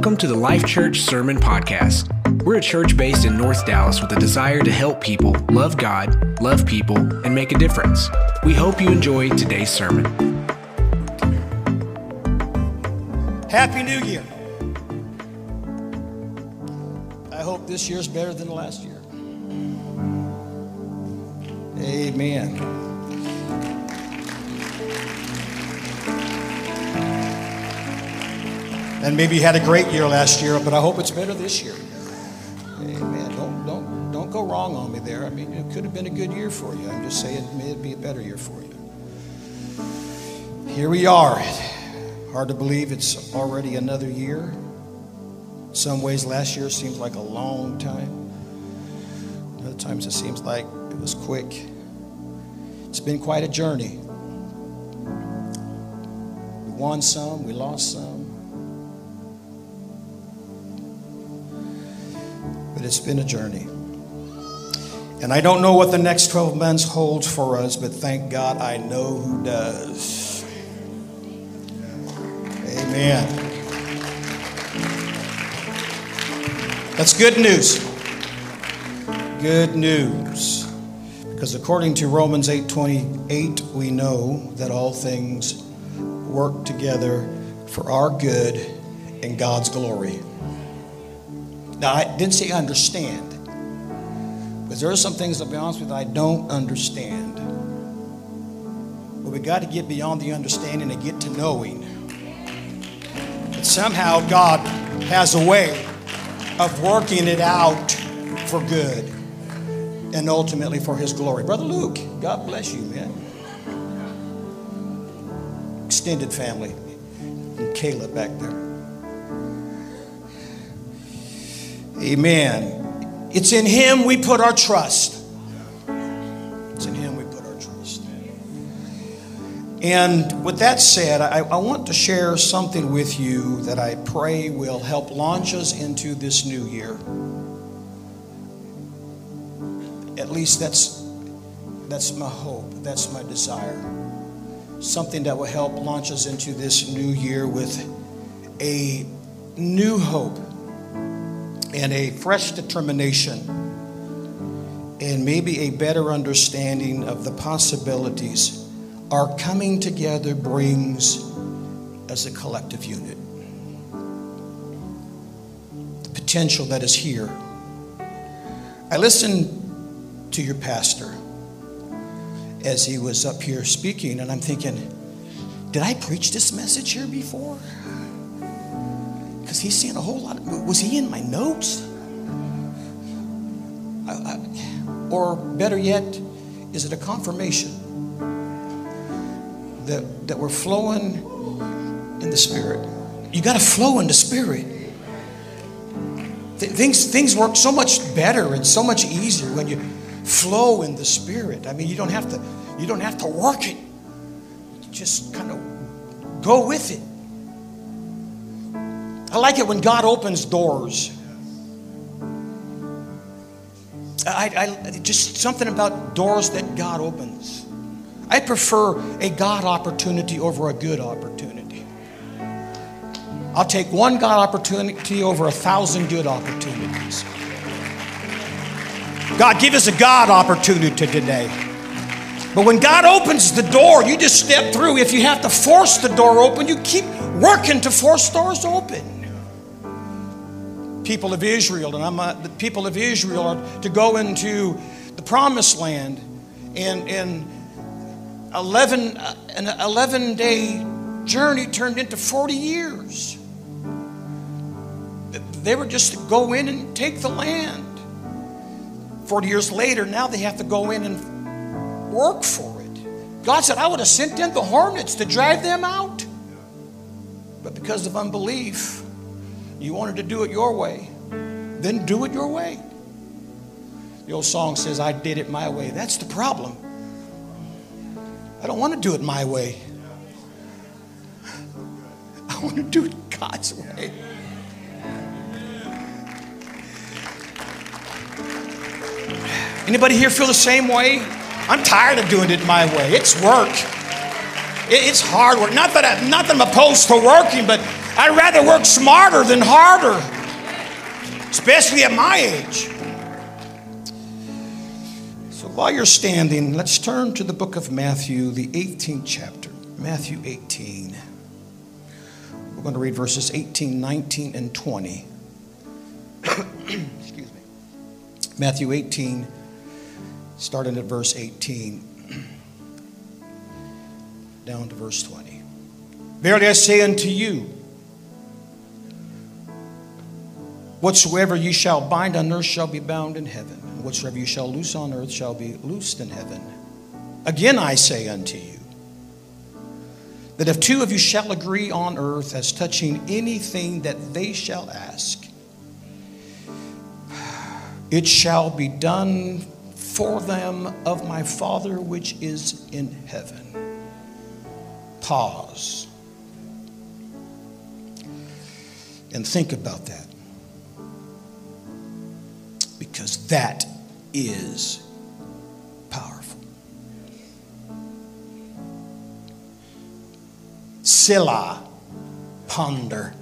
Welcome to the Life Church Sermon Podcast. We're a church based in North Dallas with a desire to help people love God, love people, and make a difference. We hope you enjoy today's sermon. Happy New Year. I hope this year's better than last year. Amen. And maybe you had a great year last year, but I hope it's better this year. Amen. Don't don't don't go wrong on me there. I mean, it could have been a good year for you. I'm just saying it may be a better year for you. Here we are. Hard to believe it's already another year. Some ways, last year seems like a long time. Other times it seems like it was quick. It's been quite a journey. We won some, we lost some. But it's been a journey. And I don't know what the next 12 months holds for us, but thank God I know who does. Amen. That's good news. Good news. Because according to Romans 8:28, we know that all things work together for our good and God's glory. Now, I didn't say understand, because there are some things, I'll be honest with you, I don't understand. But we got to get beyond the understanding and get to knowing that somehow God has a way of working it out for good and ultimately for His glory. Brother Luke, God bless you, man. Extended family, and Caleb back there. Amen. It's in Him we put our trust. It's in Him we put our trust. And with that said, I, I, want to share something with you that I pray will help launch us into this new year. At least that's, that's my hope, that's my desire. Something that will help launch us into this new year with a new hope and a fresh determination and maybe a better understanding of the possibilities our coming together brings as a collective unit. The potential that is here. I listened to your pastor as he was up here speaking, and I'm thinking, did I preach this message here before? Because he's saying a whole lot. Of, was he in my notes? I, I, or better yet, is it a confirmation that, that we're flowing in the Spirit? You got to flow in the Spirit. Th- things, things work so much better and so much easier when you flow in the Spirit. I mean, you don't have to, you don't have to work it. You just kind of go with it. I like it when God opens doors. I, I, just something about doors that God opens. I prefer a God opportunity over a good opportunity. I'll take one God opportunity over a thousand good opportunities. God, give us a God opportunity today. But when God opens the door, you just step through. If you have to force the door open, you keep working to force doors open people of Israel, and I'm uh, the people of Israel are to go into the promised land in, in 11, uh, an 11 day journey turned into 40 years. They were just to go in and take the land. 40 years later, now they have to go in and work for it. God said, I would have sent in the hornets to drive them out. But because of unbelief, you wanted to do it your way, then do it your way. The old song says, I did it my way. That's the problem. I don't want to do it my way. I want to do it God's way. Anybody here feel the same way? I'm tired of doing it my way. It's work. It's hard work. Not that, I, not that I'm opposed to working, but I'd rather work smarter than harder, especially at my age. So while you're standing, let's turn to the book of Matthew, the 18th chapter. Matthew 18. We're going to read verses 18, 19, and 20. Excuse me. Matthew 18, starting at verse 18, down to verse 20. Verily I say unto you, whatsoever ye shall bind on earth shall be bound in heaven, and whatsoever you shall loose on earth shall be loosed in heaven. Again I say unto you, that if two of you shall agree on earth as touching anything that they shall ask, it shall be done for them of my Father which is in heaven. Pause. And think about that. Because that is Selah, ponder.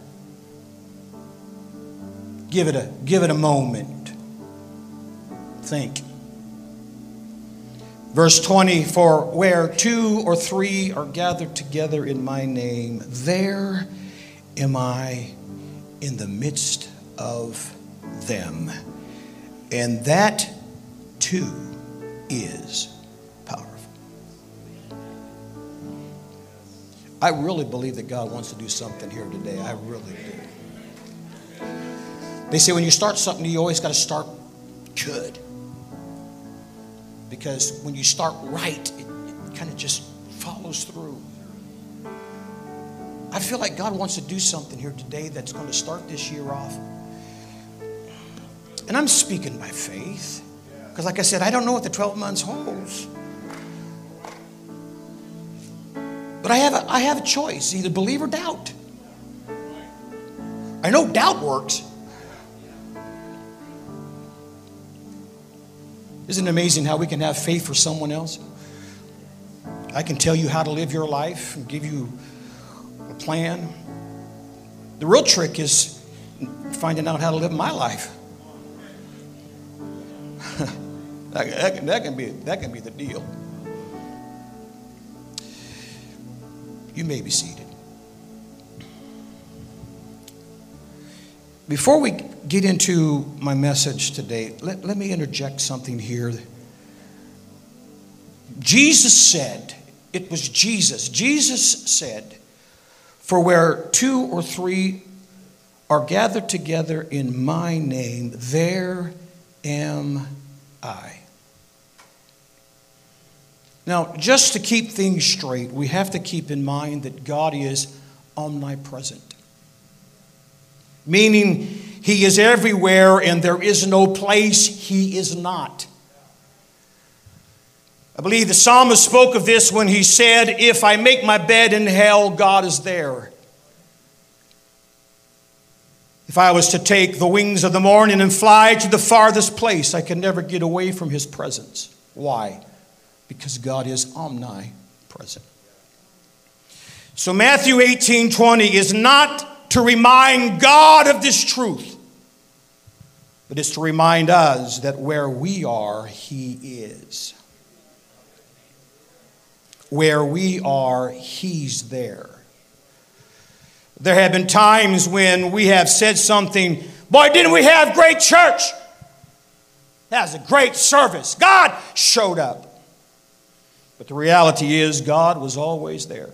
Give it a, give it a moment. Think. Verse 20 For where two or three are gathered together in my name, there am I in the midst of them. And that too is powerful. I really believe that God wants to do something here today. I really do. They say when you start something, you always got to start good. Because when you start right, it, it kind of just follows through. I feel like God wants to do something here today that's going to start this year off. And I'm speaking by faith. Because, like I said, I don't know what the 12 months holds. But I have a, I have a choice either believe or doubt. I know doubt works. Isn't it amazing how we can have faith for someone else? I can tell you how to live your life and give you a plan. The real trick is finding out how to live my life. That, that, that, can be, that can be the deal. You may be seated. Before we get into my message today, let, let me interject something here. Jesus said, it was Jesus. Jesus said, For where two or three are gathered together in my name, there am I. Now, just to keep things straight, we have to keep in mind that God is omnipresent, meaning He is everywhere and there is no place He is not. I believe the psalmist spoke of this when he said, If I make my bed in hell, God is there. If I was to take the wings of the morning and fly to the farthest place, I can never get away from his presence. Why? Because God is omnipresent. So Matthew 18 20 is not to remind God of this truth, but it's to remind us that where we are, He is. Where we are, He's there. There have been times when we have said something, boy, didn't we have great church? That was a great service. God showed up. But the reality is, God was always there.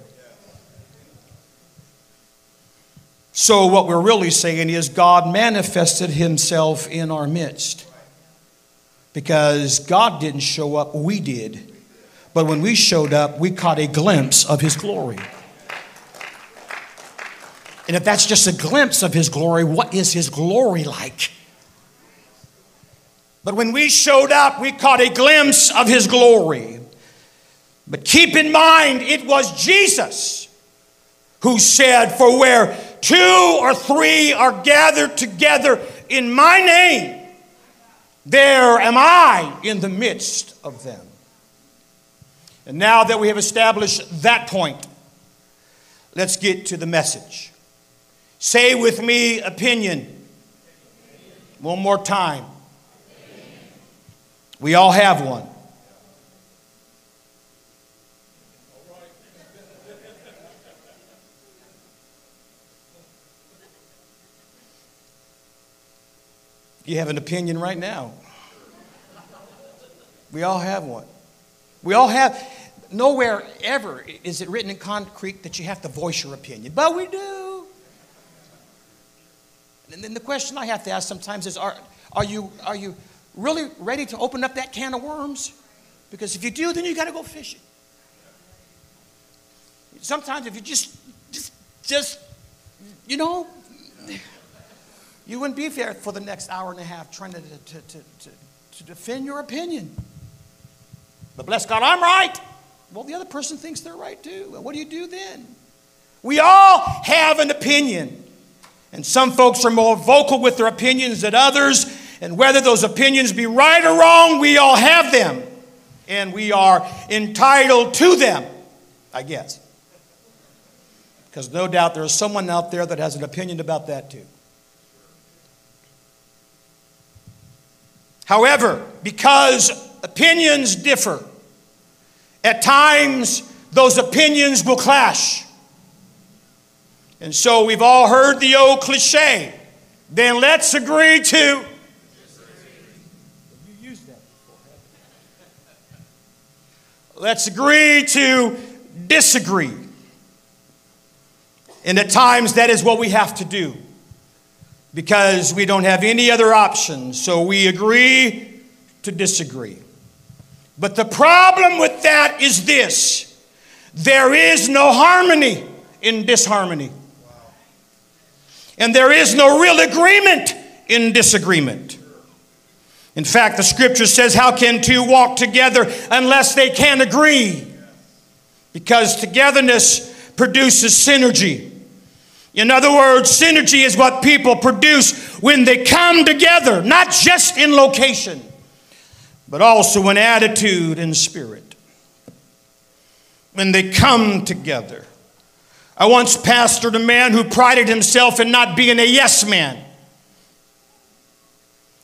So, what we're really saying is, God manifested Himself in our midst. Because God didn't show up, we did. But when we showed up, we caught a glimpse of His glory. And if that's just a glimpse of His glory, what is His glory like? But when we showed up, we caught a glimpse of His glory. But keep in mind, it was Jesus who said, For where two or three are gathered together in my name, there am I in the midst of them. And now that we have established that point, let's get to the message. Say with me, opinion. One more time. We all have one. You have an opinion right now. We all have one. We all have, nowhere ever is it written in concrete that you have to voice your opinion, but we do. And then the question I have to ask sometimes is are, are, you, are you really ready to open up that can of worms? Because if you do, then you got to go fishing. Sometimes if you just, just, just, you know, you wouldn't be there for the next hour and a half trying to, to, to, to, to defend your opinion. But bless God, I'm right. Well, the other person thinks they're right too. Well, what do you do then? We all have an opinion. And some folks are more vocal with their opinions than others. And whether those opinions be right or wrong, we all have them. And we are entitled to them, I guess. Because no doubt there is someone out there that has an opinion about that too. However, because opinions differ, at times those opinions will clash. And so we've all heard the old cliche then let's agree to. Let's agree to disagree. And at times that is what we have to do because we don't have any other options. So we agree to disagree. But the problem with that is this there is no harmony in disharmony. And there is no real agreement in disagreement. In fact, the scripture says, How can two walk together unless they can agree? Because togetherness produces synergy. In other words, synergy is what people produce when they come together, not just in location, but also in attitude and spirit. When they come together. I once pastored a man who prided himself in not being a yes man.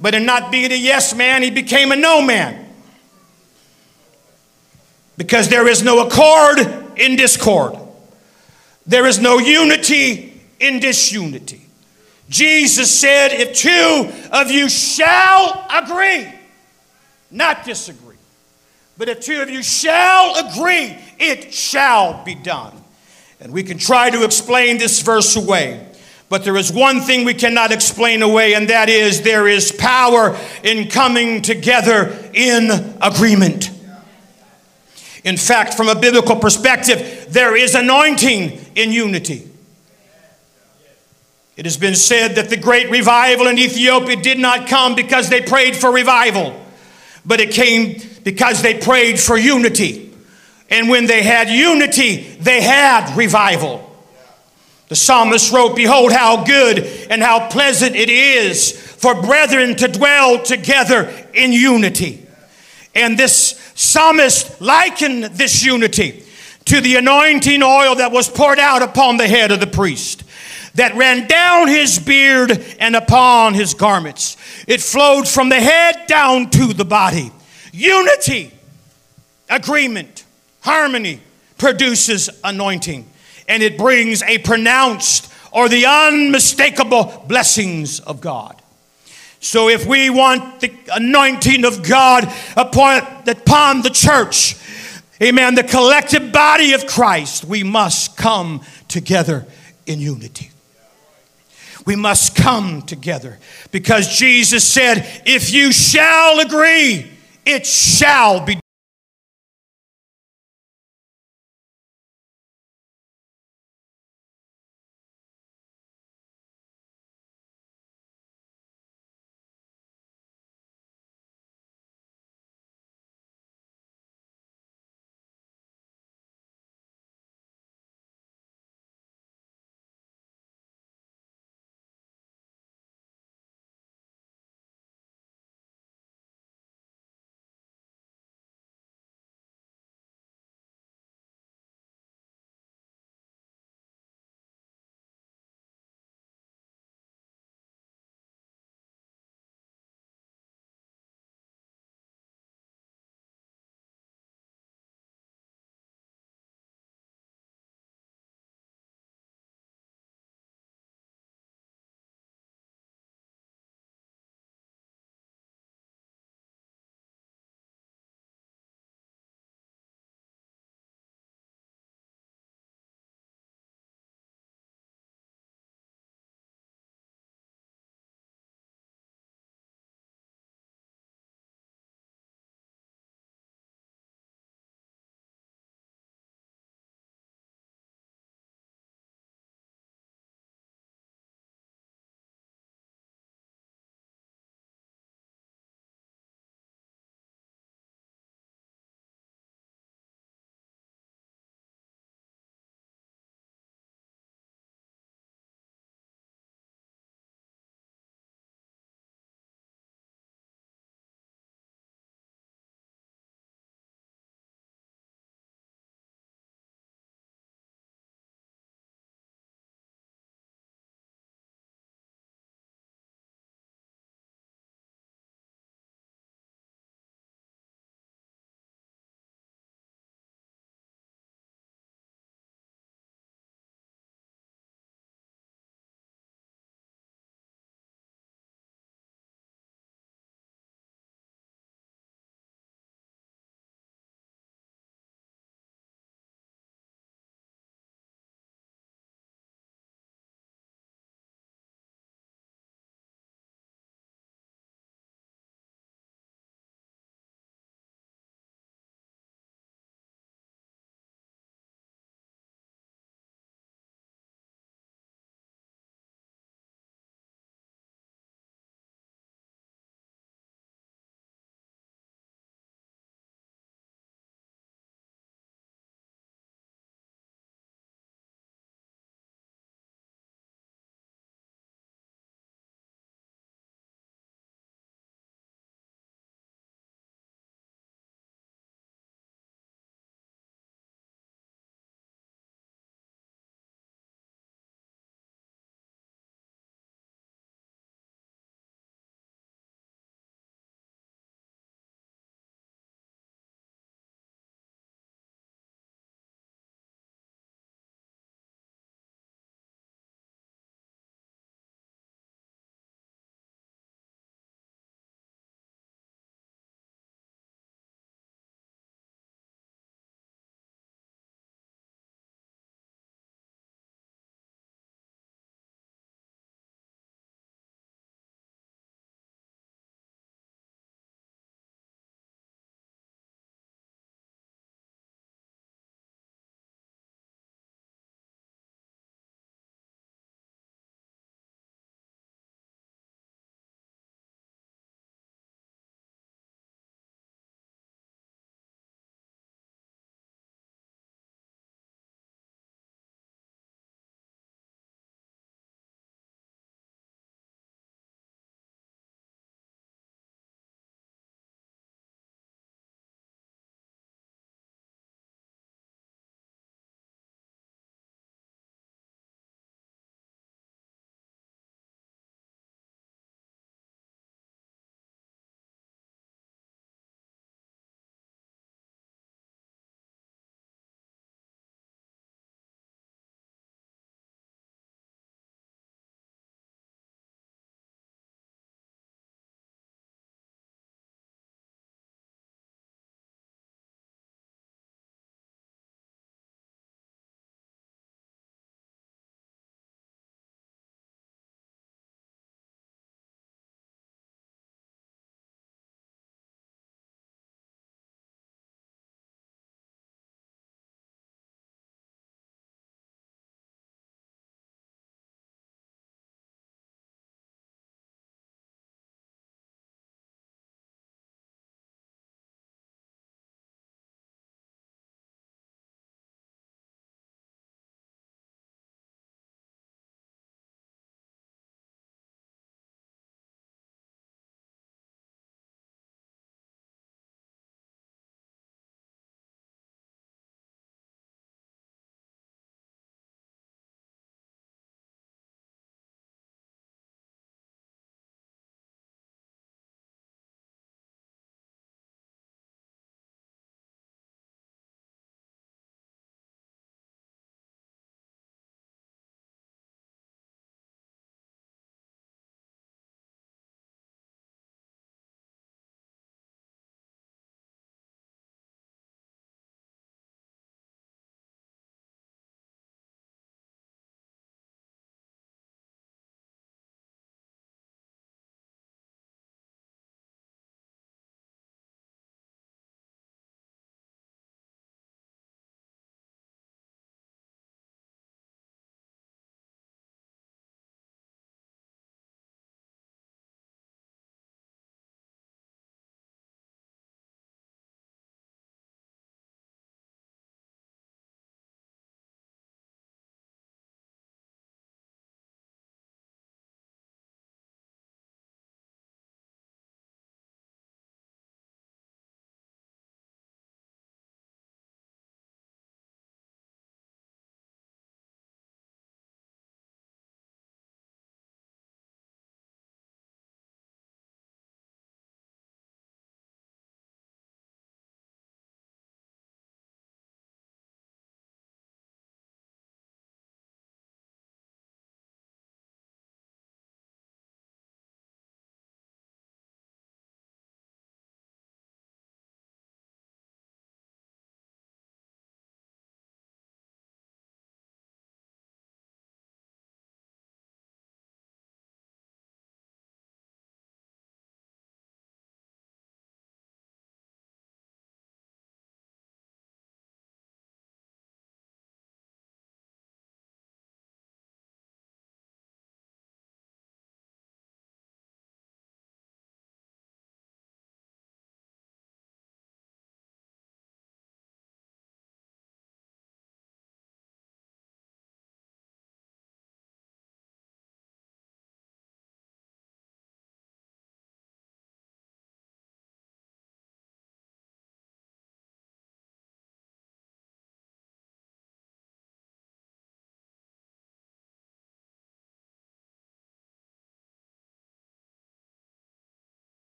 But in not being a yes man, he became a no man. Because there is no accord in discord, there is no unity in disunity. Jesus said, If two of you shall agree, not disagree, but if two of you shall agree, it shall be done. And we can try to explain this verse away. But there is one thing we cannot explain away, and that is there is power in coming together in agreement. In fact, from a biblical perspective, there is anointing in unity. It has been said that the great revival in Ethiopia did not come because they prayed for revival, but it came because they prayed for unity. And when they had unity, they had revival. The psalmist wrote, Behold, how good and how pleasant it is for brethren to dwell together in unity. And this psalmist likened this unity to the anointing oil that was poured out upon the head of the priest that ran down his beard and upon his garments. It flowed from the head down to the body. Unity, agreement, harmony produces anointing, and it brings a pronounced or the unmistakable blessings of God. So, if we want the anointing of God upon, the church, amen, the collective body of Christ, we must come together in unity we must come together. Because Jesus said, If you shall agree, it shall be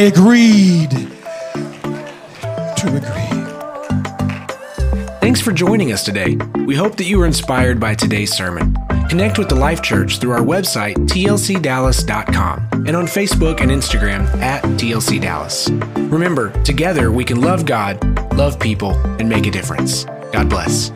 agreed to agree. Thanks for joining us today. We hope that you were inspired by today's sermon. Connect with the Life Church through our website, tlcdallas.com, and on Facebook and Instagram at tlcdallas. Remember, together we can love God, love people, and make a difference. God bless.